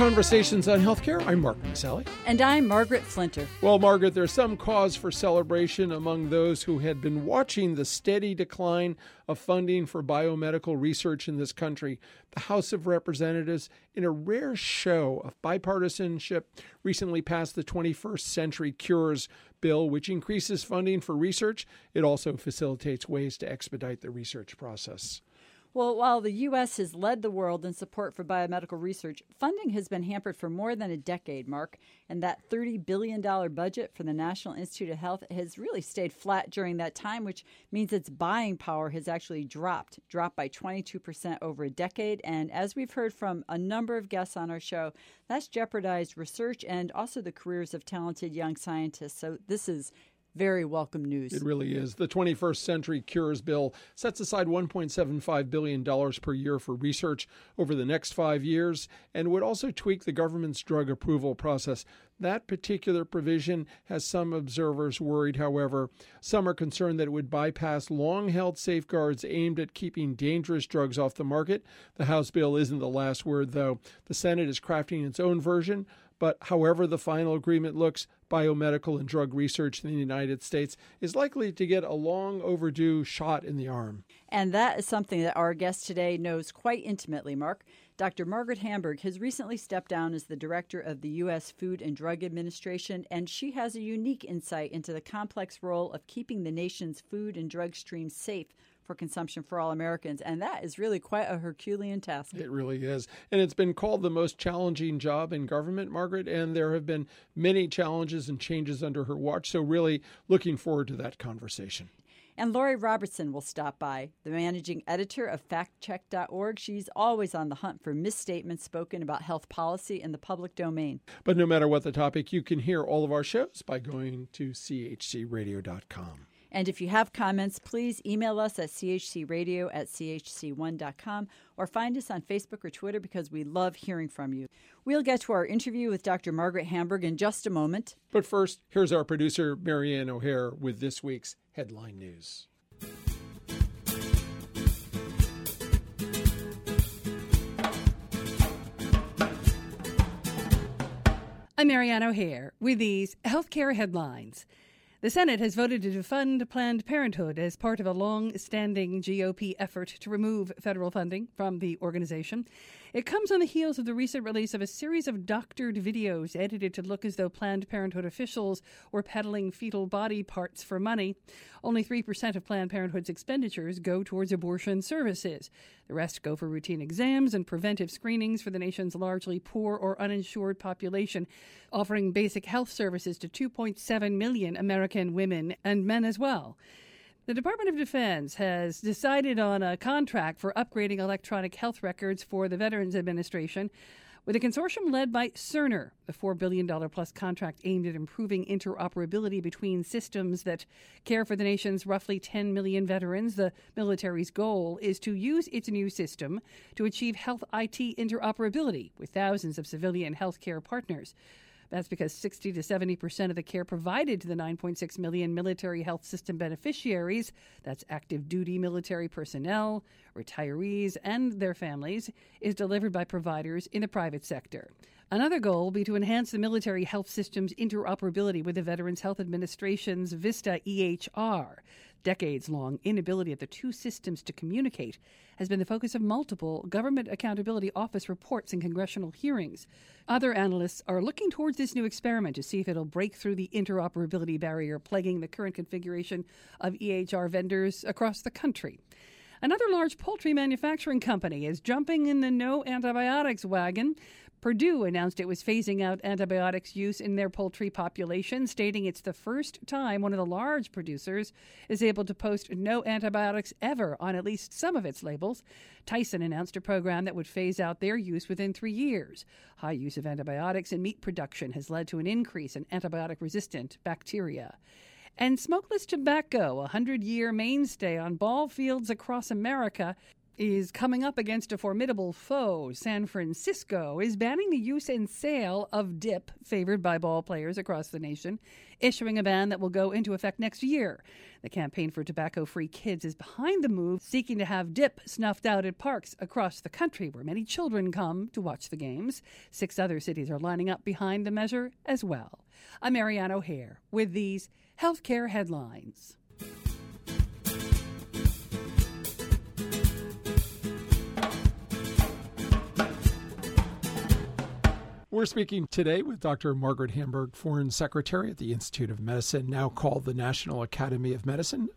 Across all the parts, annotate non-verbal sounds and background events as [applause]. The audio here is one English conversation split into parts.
Conversations on Healthcare. I'm Mark Masselli. And I'm Margaret Flinter. Well, Margaret, there's some cause for celebration among those who had been watching the steady decline of funding for biomedical research in this country. The House of Representatives, in a rare show of bipartisanship, recently passed the 21st Century Cures bill, which increases funding for research. It also facilitates ways to expedite the research process. Well, while the U.S. has led the world in support for biomedical research, funding has been hampered for more than a decade, Mark. And that $30 billion budget for the National Institute of Health has really stayed flat during that time, which means its buying power has actually dropped, dropped by 22% over a decade. And as we've heard from a number of guests on our show, that's jeopardized research and also the careers of talented young scientists. So this is very welcome news. It really is. The 21st Century Cures Bill sets aside $1.75 billion per year for research over the next five years and would also tweak the government's drug approval process. That particular provision has some observers worried, however. Some are concerned that it would bypass long held safeguards aimed at keeping dangerous drugs off the market. The House bill isn't the last word, though. The Senate is crafting its own version but however the final agreement looks, biomedical and drug research in the United States is likely to get a long overdue shot in the arm. And that is something that our guest today knows quite intimately, Mark. Dr. Margaret Hamburg has recently stepped down as the director of the U.S. Food and Drug Administration, and she has a unique insight into the complex role of keeping the nation's food and drug streams safe for consumption for all Americans. And that is really quite a Herculean task. It really is. And it's been called the most challenging job in government, Margaret. And there have been many challenges and changes under her watch. So, really looking forward to that conversation. And Lori Robertson will stop by, the managing editor of factcheck.org. She's always on the hunt for misstatements spoken about health policy in the public domain. But no matter what the topic, you can hear all of our shows by going to chcradio.com. And if you have comments, please email us at chcradio at chc1.com or find us on Facebook or Twitter because we love hearing from you. We'll get to our interview with Dr. Margaret Hamburg in just a moment. But first, here's our producer, Marianne O'Hare, with this week's headline news. I'm Marianne O'Hare with these healthcare headlines. The Senate has voted to defund Planned Parenthood as part of a long standing GOP effort to remove federal funding from the organization. It comes on the heels of the recent release of a series of doctored videos edited to look as though Planned Parenthood officials were peddling fetal body parts for money. Only 3% of Planned Parenthood's expenditures go towards abortion services. The rest go for routine exams and preventive screenings for the nation's largely poor or uninsured population, offering basic health services to 2.7 million American women and men as well. The Department of Defense has decided on a contract for upgrading electronic health records for the Veterans Administration with a consortium led by Cerner, the $4 billion plus contract aimed at improving interoperability between systems that care for the nation's roughly 10 million veterans. The military's goal is to use its new system to achieve health IT interoperability with thousands of civilian healthcare partners. That's because 60 to 70 percent of the care provided to the 9.6 million military health system beneficiaries that's active duty military personnel, retirees, and their families is delivered by providers in the private sector. Another goal will be to enhance the military health system's interoperability with the Veterans Health Administration's VISTA EHR. Decades long inability of the two systems to communicate has been the focus of multiple Government Accountability Office reports and congressional hearings. Other analysts are looking towards this new experiment to see if it'll break through the interoperability barrier plaguing the current configuration of EHR vendors across the country. Another large poultry manufacturing company is jumping in the no antibiotics wagon. Perdue announced it was phasing out antibiotics use in their poultry population, stating it's the first time one of the large producers is able to post no antibiotics ever on at least some of its labels. Tyson announced a program that would phase out their use within three years. High use of antibiotics in meat production has led to an increase in antibiotic resistant bacteria. And smokeless tobacco, a hundred year mainstay on ball fields across America, is coming up against a formidable foe. San Francisco is banning the use and sale of dip favored by ball players across the nation, issuing a ban that will go into effect next year. The Campaign for Tobacco Free Kids is behind the move, seeking to have dip snuffed out at parks across the country where many children come to watch the games. Six other cities are lining up behind the measure as well. I'm Marianne O'Hare with these healthcare headlines. We're speaking today with Dr. Margaret Hamburg, Foreign Secretary at the Institute of Medicine, now called the National Academy of Medicine.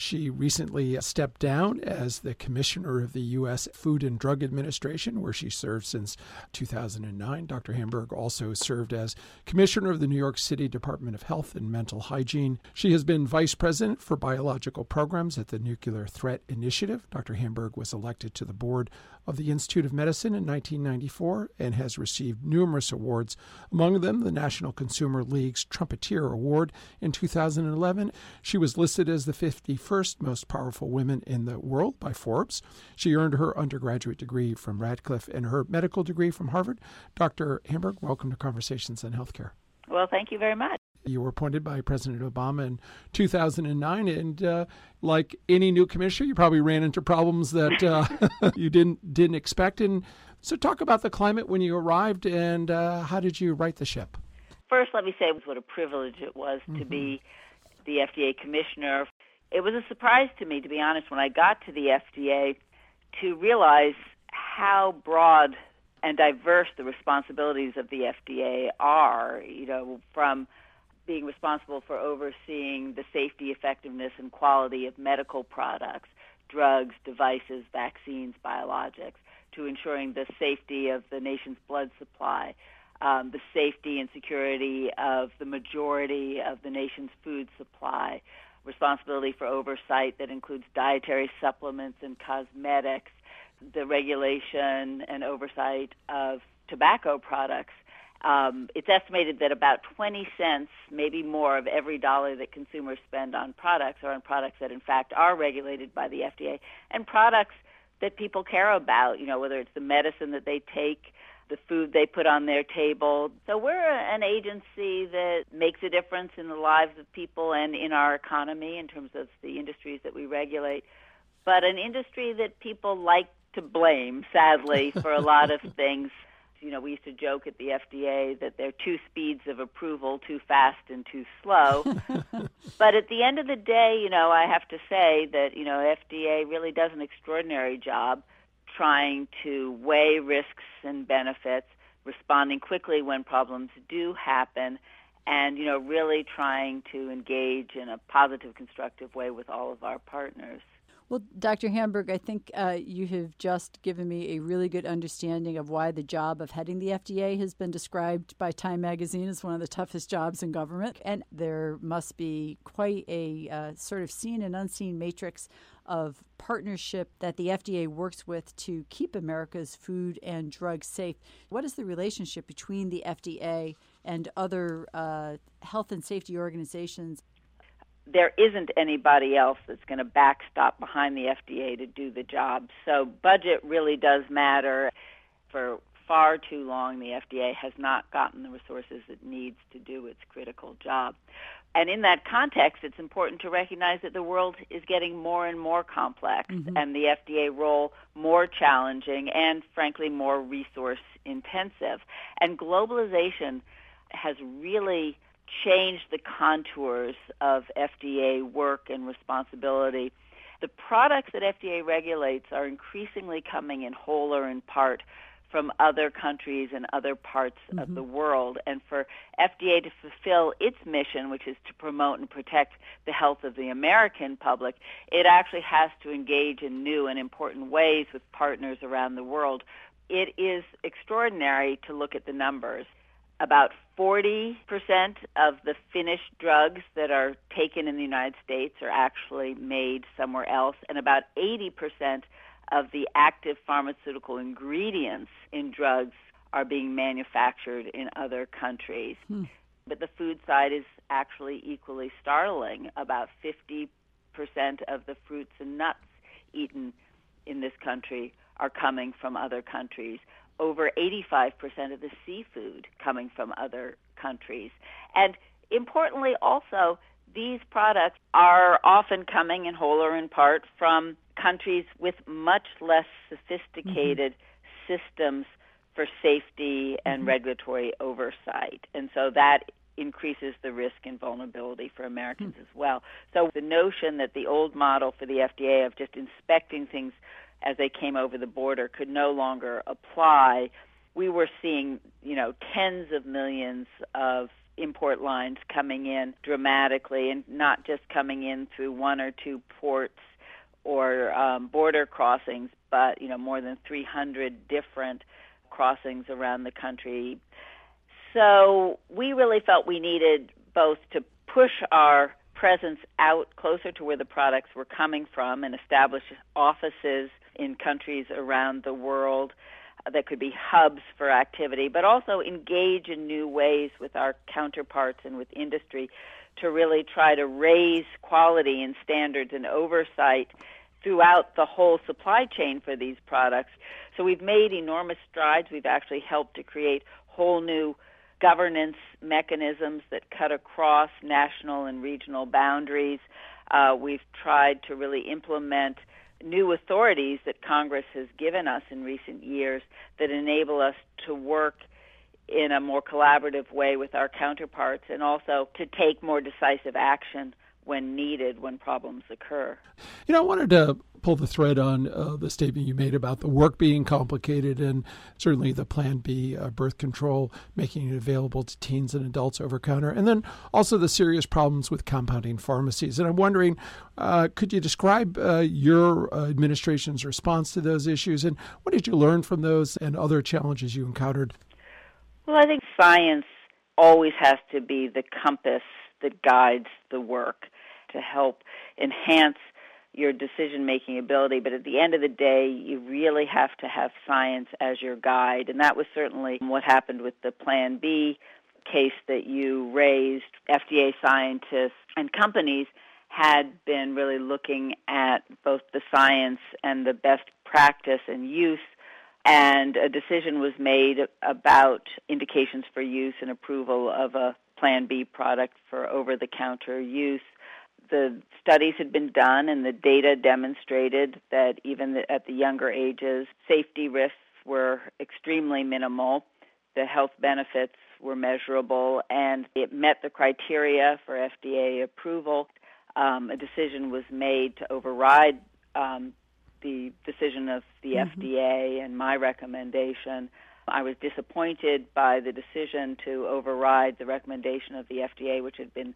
She recently stepped down as the Commissioner of the U.S. Food and Drug Administration, where she served since 2009. Dr. Hamburg also served as Commissioner of the New York City Department of Health and Mental Hygiene. She has been Vice President for Biological Programs at the Nuclear Threat Initiative. Dr. Hamburg was elected to the board of the Institute of Medicine in 1994 and has received numerous awards, among them the National Consumer League's Trumpeter Award in 2011. She was listed as the 51st most powerful women in the world by Forbes. She earned her undergraduate degree from Radcliffe and her medical degree from Harvard. Dr. Hamburg, welcome to Conversations on Healthcare. Well, thank you very much. You were appointed by President Obama in 2009, and uh, like any new commissioner, you probably ran into problems that uh, [laughs] you didn't didn't expect. And so, talk about the climate when you arrived, and uh, how did you right the ship? First, let me say what a privilege it was mm-hmm. to be the FDA commissioner. It was a surprise to me, to be honest, when I got to the FDA, to realize how broad and diverse the responsibilities of the FDA are. You know, from being responsible for overseeing the safety, effectiveness, and quality of medical products, drugs, devices, vaccines, biologics, to ensuring the safety of the nation's blood supply, um, the safety and security of the majority of the nation's food supply, responsibility for oversight that includes dietary supplements and cosmetics, the regulation and oversight of tobacco products. Um, it's estimated that about 20 cents, maybe more, of every dollar that consumers spend on products are on products that, in fact, are regulated by the FDA and products that people care about, you know, whether it's the medicine that they take, the food they put on their table. So we're an agency that makes a difference in the lives of people and in our economy in terms of the industries that we regulate, but an industry that people like to blame, sadly, [laughs] for a lot of things you know, we used to joke at the FDA that there are two speeds of approval, too fast and too slow. [laughs] but at the end of the day, you know, I have to say that, you know, FDA really does an extraordinary job trying to weigh risks and benefits, responding quickly when problems do happen, and, you know, really trying to engage in a positive, constructive way with all of our partners. Well, Dr. Hamburg, I think uh, you have just given me a really good understanding of why the job of heading the FDA has been described by Time magazine as one of the toughest jobs in government. And there must be quite a uh, sort of seen and unseen matrix of partnership that the FDA works with to keep America's food and drugs safe. What is the relationship between the FDA and other uh, health and safety organizations? There isn't anybody else that's going to backstop behind the FDA to do the job. So budget really does matter. For far too long, the FDA has not gotten the resources it needs to do its critical job. And in that context, it's important to recognize that the world is getting more and more complex mm-hmm. and the FDA role more challenging and, frankly, more resource intensive. And globalization has really change the contours of FDA work and responsibility. The products that FDA regulates are increasingly coming in whole or in part from other countries and other parts mm-hmm. of the world. And for FDA to fulfill its mission, which is to promote and protect the health of the American public, it actually has to engage in new and important ways with partners around the world. It is extraordinary to look at the numbers about 40% of the finished drugs that are taken in the United States are actually made somewhere else, and about 80% of the active pharmaceutical ingredients in drugs are being manufactured in other countries. Hmm. But the food side is actually equally startling. About 50% of the fruits and nuts eaten in this country are coming from other countries. Over 85% of the seafood coming from other countries. And importantly, also, these products are often coming in whole or in part from countries with much less sophisticated mm-hmm. systems for safety and mm-hmm. regulatory oversight. And so that increases the risk and vulnerability for Americans mm-hmm. as well. So the notion that the old model for the FDA of just inspecting things as they came over the border could no longer apply. We were seeing, you know, tens of millions of import lines coming in dramatically and not just coming in through one or two ports or um, border crossings, but, you know, more than 300 different crossings around the country. So we really felt we needed both to push our presence out closer to where the products were coming from and establish offices in countries around the world that could be hubs for activity, but also engage in new ways with our counterparts and with industry to really try to raise quality and standards and oversight throughout the whole supply chain for these products. So we've made enormous strides. We've actually helped to create whole new governance mechanisms that cut across national and regional boundaries. Uh, we've tried to really implement new authorities that Congress has given us in recent years that enable us to work in a more collaborative way with our counterparts and also to take more decisive action when needed when problems occur. You know, I wanted to pull the thread on uh, the statement you made about the work being complicated and certainly the Plan B uh, birth control, making it available to teens and adults over counter, and then also the serious problems with compounding pharmacies. And I'm wondering, uh, could you describe uh, your uh, administration's response to those issues and what did you learn from those and other challenges you encountered? Well, I think science always has to be the compass that guides the work to help enhance your decision making ability, but at the end of the day, you really have to have science as your guide. And that was certainly what happened with the Plan B case that you raised. FDA scientists and companies had been really looking at both the science and the best practice and use and a decision was made about indications for use and approval of a Plan B product for over the counter use the studies had been done and the data demonstrated that even at the younger ages, safety risks were extremely minimal. The health benefits were measurable and it met the criteria for FDA approval. Um, a decision was made to override um, the decision of the mm-hmm. FDA and my recommendation. I was disappointed by the decision to override the recommendation of the FDA, which had been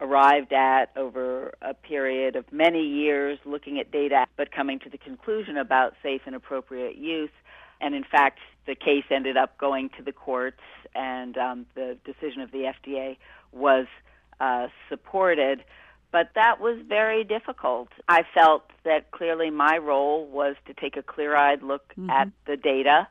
arrived at over a period of many years looking at data, but coming to the conclusion about safe and appropriate use. And in fact, the case ended up going to the courts, and um, the decision of the FDA was uh, supported. But that was very difficult. I felt that clearly my role was to take a clear eyed look mm-hmm. at the data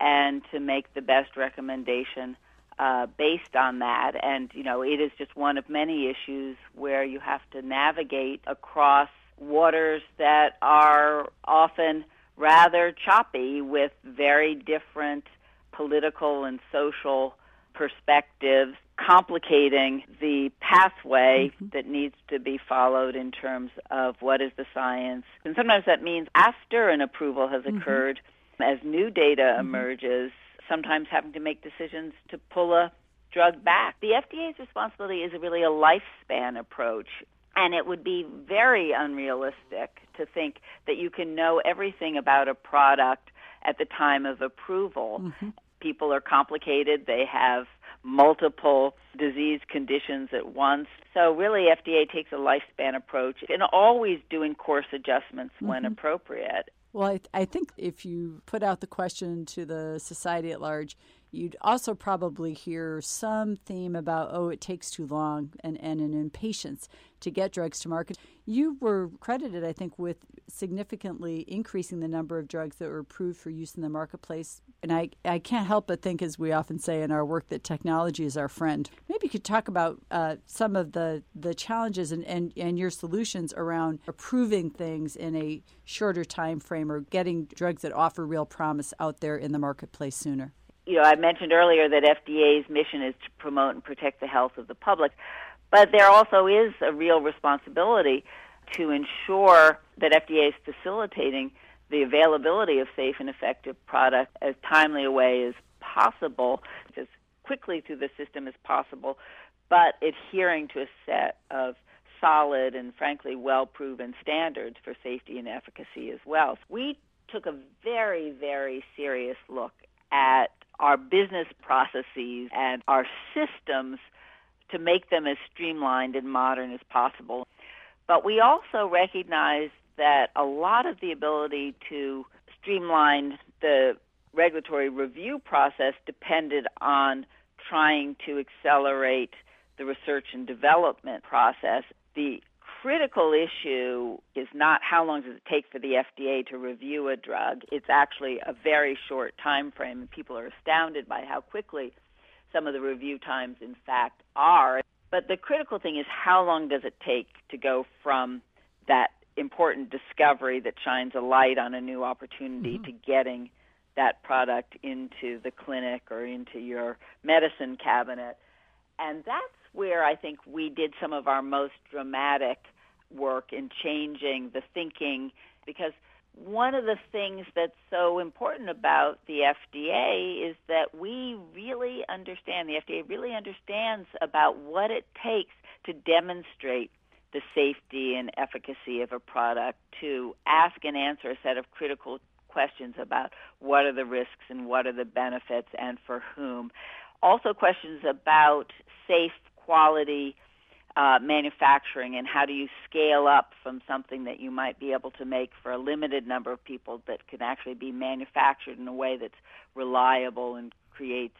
and to make the best recommendation uh, based on that. And, you know, it is just one of many issues where you have to navigate across waters that are often rather choppy with very different political and social perspectives, complicating the pathway mm-hmm. that needs to be followed in terms of what is the science. And sometimes that means after an approval has mm-hmm. occurred, as new data mm-hmm. emerges, sometimes having to make decisions to pull a drug back. The FDA's responsibility is really a lifespan approach. And it would be very unrealistic to think that you can know everything about a product at the time of approval. Mm-hmm. People are complicated. They have multiple disease conditions at once. So really FDA takes a lifespan approach and always doing course adjustments mm-hmm. when appropriate. Well, I, I think if you put out the question to the society at large, You'd also probably hear some theme about, oh, it takes too long and, and an impatience to get drugs to market. You were credited, I think, with significantly increasing the number of drugs that were approved for use in the marketplace. And I, I can't help but think, as we often say in our work, that technology is our friend. Maybe you could talk about uh, some of the, the challenges and, and, and your solutions around approving things in a shorter time frame or getting drugs that offer real promise out there in the marketplace sooner you know, I mentioned earlier that FDA's mission is to promote and protect the health of the public, but there also is a real responsibility to ensure that FDA is facilitating the availability of safe and effective product as timely a way as possible, as quickly through the system as possible, but adhering to a set of solid and frankly well proven standards for safety and efficacy as well. We took a very, very serious look at our business processes and our systems to make them as streamlined and modern as possible. But we also recognize that a lot of the ability to streamline the regulatory review process depended on trying to accelerate the research and development process. The critical issue is not how long does it take for the FDA to review a drug. It's actually a very short time frame, and people are astounded by how quickly some of the review times, in fact, are. But the critical thing is how long does it take to go from that important discovery that shines a light on a new opportunity mm-hmm. to getting that product into the clinic or into your medicine cabinet. And that's where I think we did some of our most dramatic work in changing the thinking because one of the things that's so important about the FDA is that we really understand, the FDA really understands about what it takes to demonstrate the safety and efficacy of a product, to ask and answer a set of critical questions about what are the risks and what are the benefits and for whom. Also, questions about safe, quality, uh, manufacturing and how do you scale up from something that you might be able to make for a limited number of people that can actually be manufactured in a way that's reliable and creates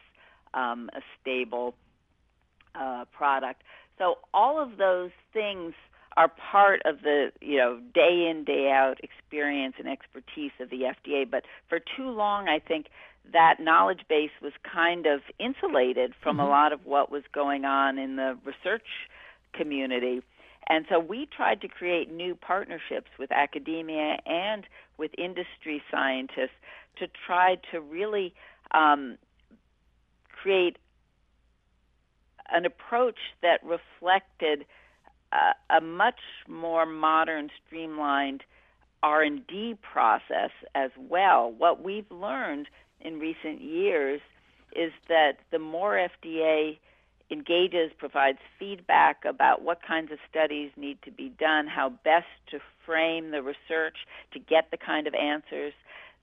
um, a stable uh, product. So all of those things are part of the you know day in day out experience and expertise of the FDA. But for too long, I think that knowledge base was kind of insulated from mm-hmm. a lot of what was going on in the research community. And so we tried to create new partnerships with academia and with industry scientists to try to really um, create an approach that reflected uh, a much more modern, streamlined R&D process as well. What we've learned in recent years is that the more FDA engages, provides feedback about what kinds of studies need to be done, how best to frame the research to get the kind of answers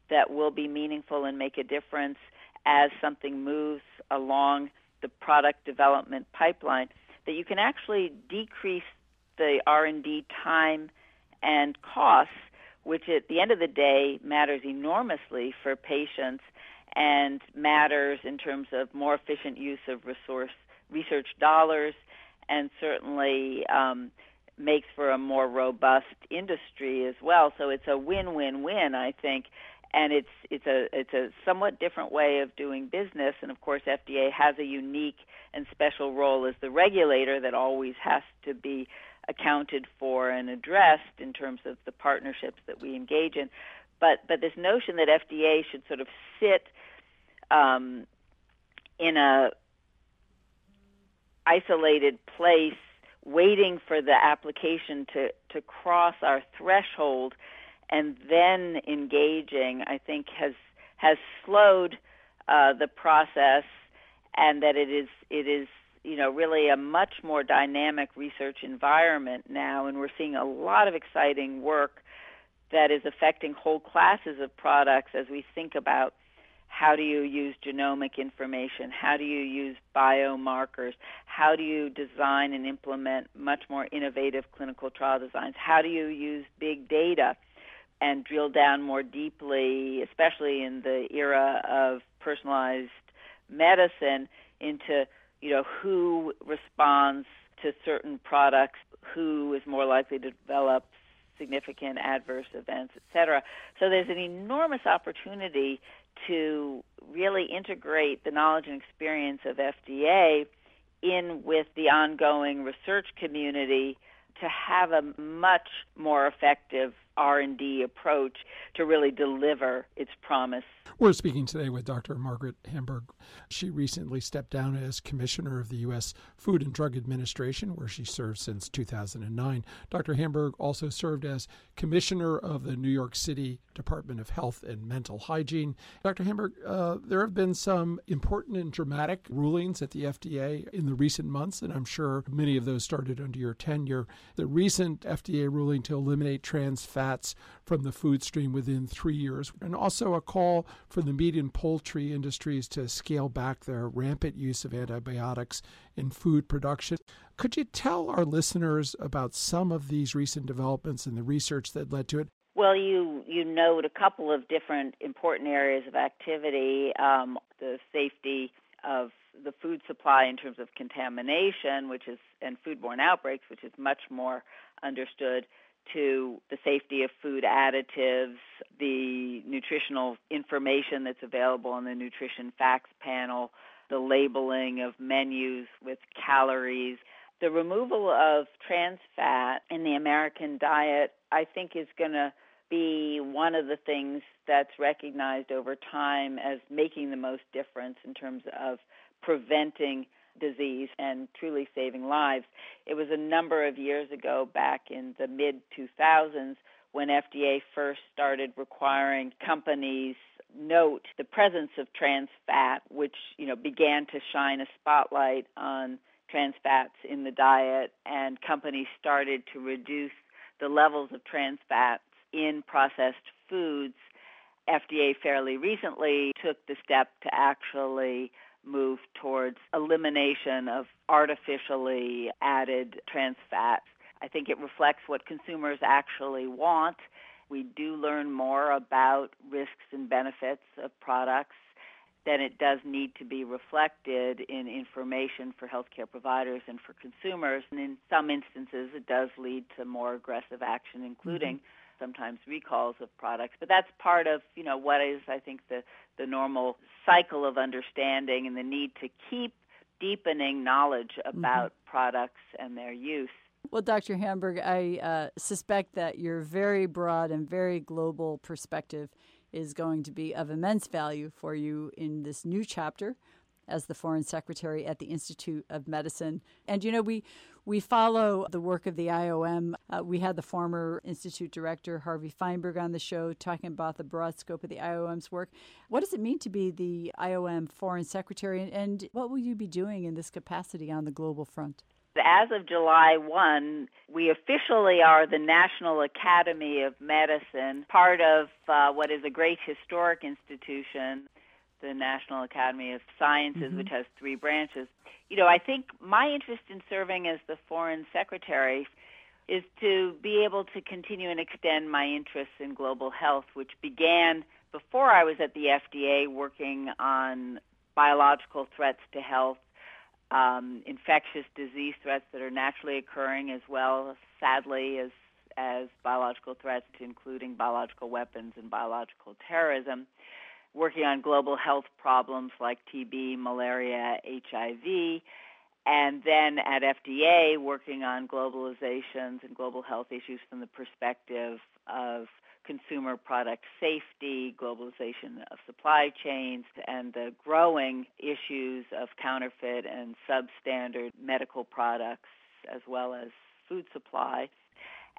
that will be meaningful and make a difference as something moves along the product development pipeline that you can actually decrease the R&D time and costs which at the end of the day matters enormously for patients and matters in terms of more efficient use of resource research dollars and certainly um, makes for a more robust industry as well. So it's a win-win-win, I think, and it's it's a it's a somewhat different way of doing business. And of course, FDA has a unique and special role as the regulator that always has to be accounted for and addressed in terms of the partnerships that we engage in. But but this notion that FDA should sort of sit um, in a isolated place waiting for the application to, to cross our threshold and then engaging, I think has has slowed uh, the process, and that it is it is you know really a much more dynamic research environment now, and we're seeing a lot of exciting work that is affecting whole classes of products as we think about how do you use genomic information? How do you use biomarkers? How do you design and implement much more innovative clinical trial designs? How do you use big data and drill down more deeply, especially in the era of personalized medicine into you know who responds to certain products, who is more likely to develop significant adverse events, etc. So there's an enormous opportunity to really integrate the knowledge and experience of FDA in with the ongoing research community to have a much more effective R&D approach to really deliver its promise. We're speaking today with Dr. Margaret Hamburg. She recently stepped down as commissioner of the U.S. Food and Drug Administration, where she served since 2009. Dr. Hamburg also served as commissioner of the New York City Department of Health and Mental Hygiene. Dr. Hamburg, uh, there have been some important and dramatic rulings at the FDA in the recent months, and I'm sure many of those started under your tenure. The recent FDA ruling to eliminate trans fat fats from the food stream within three years, and also a call for the meat and poultry industries to scale back their rampant use of antibiotics in food production. Could you tell our listeners about some of these recent developments and the research that led to it? Well, you you note a couple of different important areas of activity: um, the safety of the food supply in terms of contamination, which is and foodborne outbreaks, which is much more understood to the safety of food additives, the nutritional information that's available on the nutrition facts panel, the labeling of menus with calories. The removal of trans fat in the American diet, I think, is going to be one of the things that's recognized over time as making the most difference in terms of preventing disease and truly saving lives. It was a number of years ago, back in the mid 2000s, when FDA first started requiring companies note the presence of trans fat, which you know began to shine a spotlight on trans fats in the diet, and companies started to reduce the levels of trans fats in processed foods. FDA fairly recently took the step to actually move towards elimination of artificially added trans fats. I think it reflects what consumers actually want. We do learn more about risks and benefits of products. Then it does need to be reflected in information for healthcare providers and for consumers. And in some instances, it does lead to more aggressive action, including mm-hmm sometimes recalls of products. But that's part of, you know, what is I think the the normal cycle of understanding and the need to keep deepening knowledge mm-hmm. about mm-hmm. products and their use. Well, Dr. Hamburg, I uh, suspect that your very broad and very global perspective is going to be of immense value for you in this new chapter as the foreign secretary at the Institute of Medicine. And you know, we we follow the work of the IOM. Uh, we had the former institute director Harvey Fineberg, on the show talking about the broad scope of the IOM's work. What does it mean to be the IOM foreign secretary, and what will you be doing in this capacity on the global front? As of July 1, we officially are the National Academy of Medicine, part of uh, what is a great historic institution the National Academy of Sciences, mm-hmm. which has three branches. You know, I think my interest in serving as the Foreign Secretary is to be able to continue and extend my interests in global health, which began before I was at the FDA working on biological threats to health, um, infectious disease threats that are naturally occurring, as well, sadly, as as biological threats, to including biological weapons and biological terrorism working on global health problems like TB, malaria, HIV, and then at FDA working on globalizations and global health issues from the perspective of consumer product safety, globalization of supply chains, and the growing issues of counterfeit and substandard medical products as well as food supply.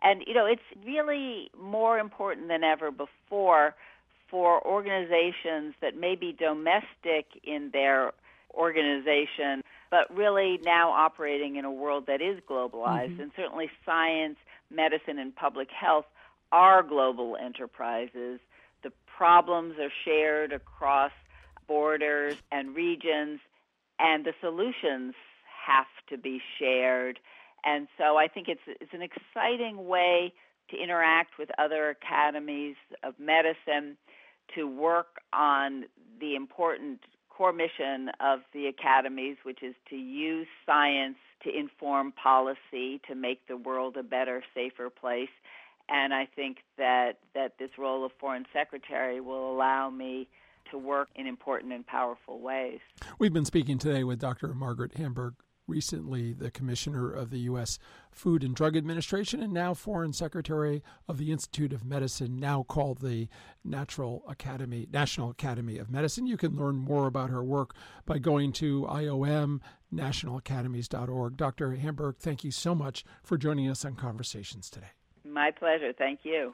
And, you know, it's really more important than ever before for organizations that may be domestic in their organization, but really now operating in a world that is globalized. Mm-hmm. And certainly science, medicine, and public health are global enterprises. The problems are shared across borders and regions, and the solutions have to be shared. And so I think it's it's an exciting way to interact with other academies of medicine to work on the important core mission of the academies, which is to use science to inform policy to make the world a better, safer place. And I think that, that this role of foreign secretary will allow me to work in important and powerful ways. We've been speaking today with Dr. Margaret Hamburg, recently the commissioner of the U.S. Food and Drug Administration and now foreign secretary of the Institute of Medicine, now called the Natural Academy, National Academy of Medicine. You can learn more about her work by going to iomnationalacademies.org. Dr. Hamburg, thank you so much for joining us on Conversations today. My pleasure. Thank you.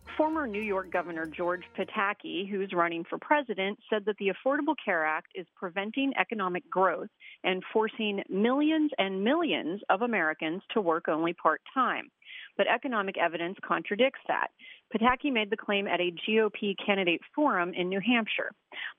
Former New York Governor George Pataki, who's running for president, said that the Affordable Care Act is preventing economic growth and forcing millions and millions of Americans to work only part time but economic evidence contradicts that. Pataki made the claim at a GOP candidate forum in New Hampshire.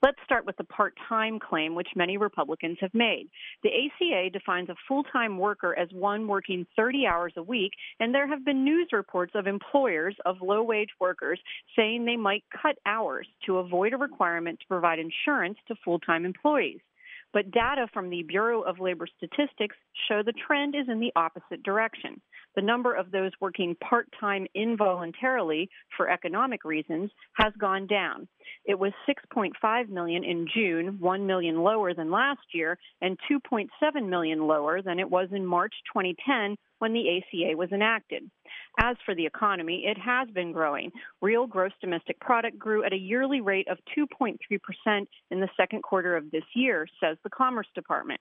Let's start with the part time claim, which many Republicans have made. The ACA defines a full time worker as one working 30 hours a week, and there have been news reports of employers of low wage workers saying they might cut hours to avoid a requirement to provide insurance to full time employees. But data from the Bureau of Labor Statistics show the trend is in the opposite direction. The number of those working part time involuntarily for economic reasons has gone down. It was 6.5 million in June, 1 million lower than last year, and 2.7 million lower than it was in March 2010 when the ACA was enacted. As for the economy, it has been growing. Real gross domestic product grew at a yearly rate of 2.3% in the second quarter of this year, says the Commerce Department.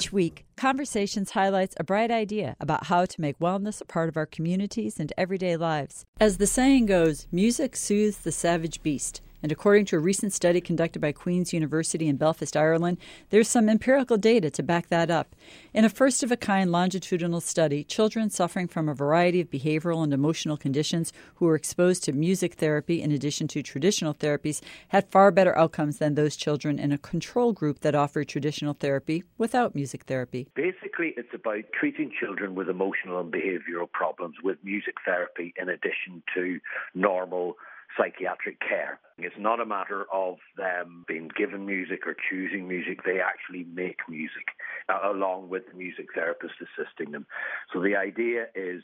Each week, Conversations highlights a bright idea about how to make wellness a part of our communities and everyday lives. As the saying goes, music soothes the savage beast. And according to a recent study conducted by Queen's University in Belfast, Ireland, there's some empirical data to back that up. In a first of a kind longitudinal study, children suffering from a variety of behavioral and emotional conditions who were exposed to music therapy in addition to traditional therapies had far better outcomes than those children in a control group that offered traditional therapy without music therapy. Basically, it's about treating children with emotional and behavioral problems with music therapy in addition to normal psychiatric care. It's not a matter of them being given music or choosing music. They actually make music uh, along with the music therapist assisting them. So the idea is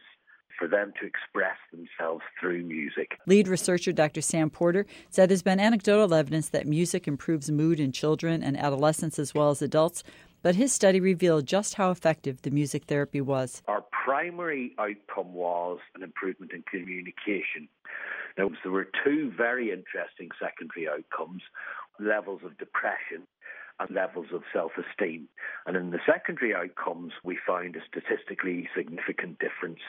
for them to express themselves through music. Lead researcher Dr. Sam Porter said there's been anecdotal evidence that music improves mood in children and adolescents as well as adults, but his study revealed just how effective the music therapy was. Our primary outcome was an improvement in communication. Now, there were two very interesting secondary outcomes levels of depression and levels of self esteem. And in the secondary outcomes, we find a statistically significant difference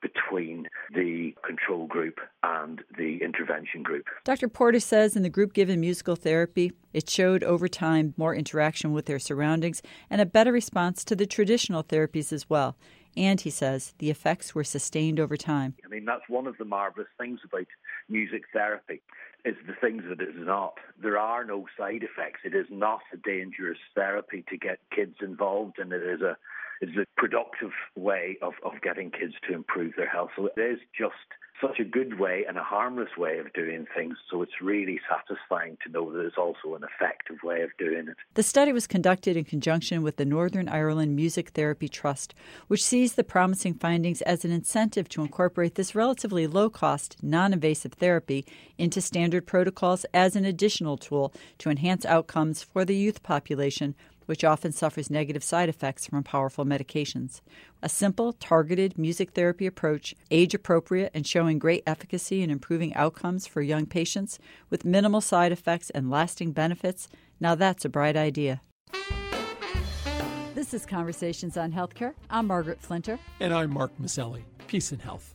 between the control group and the intervention group. Dr. Porter says in the group given musical therapy, it showed over time more interaction with their surroundings and a better response to the traditional therapies as well. And he says the effects were sustained over time. I mean, that's one of the marvelous things about music therapy is the things that it is not. There are no side effects. It is not a dangerous therapy to get kids involved, and it is a it's a productive way of, of getting kids to improve their health. So it is just such a good way and a harmless way of doing things. So it's really satisfying to know that it's also an effective way of doing it. The study was conducted in conjunction with the Northern Ireland Music Therapy Trust, which sees the promising findings as an incentive to incorporate this relatively low cost, non invasive therapy into standard protocols as an additional tool to enhance outcomes for the youth population which often suffers negative side effects from powerful medications. A simple, targeted music therapy approach, age appropriate and showing great efficacy in improving outcomes for young patients with minimal side effects and lasting benefits. Now that's a bright idea. This is Conversations on Healthcare. I'm Margaret Flinter. And I'm Mark Masselli. Peace and health.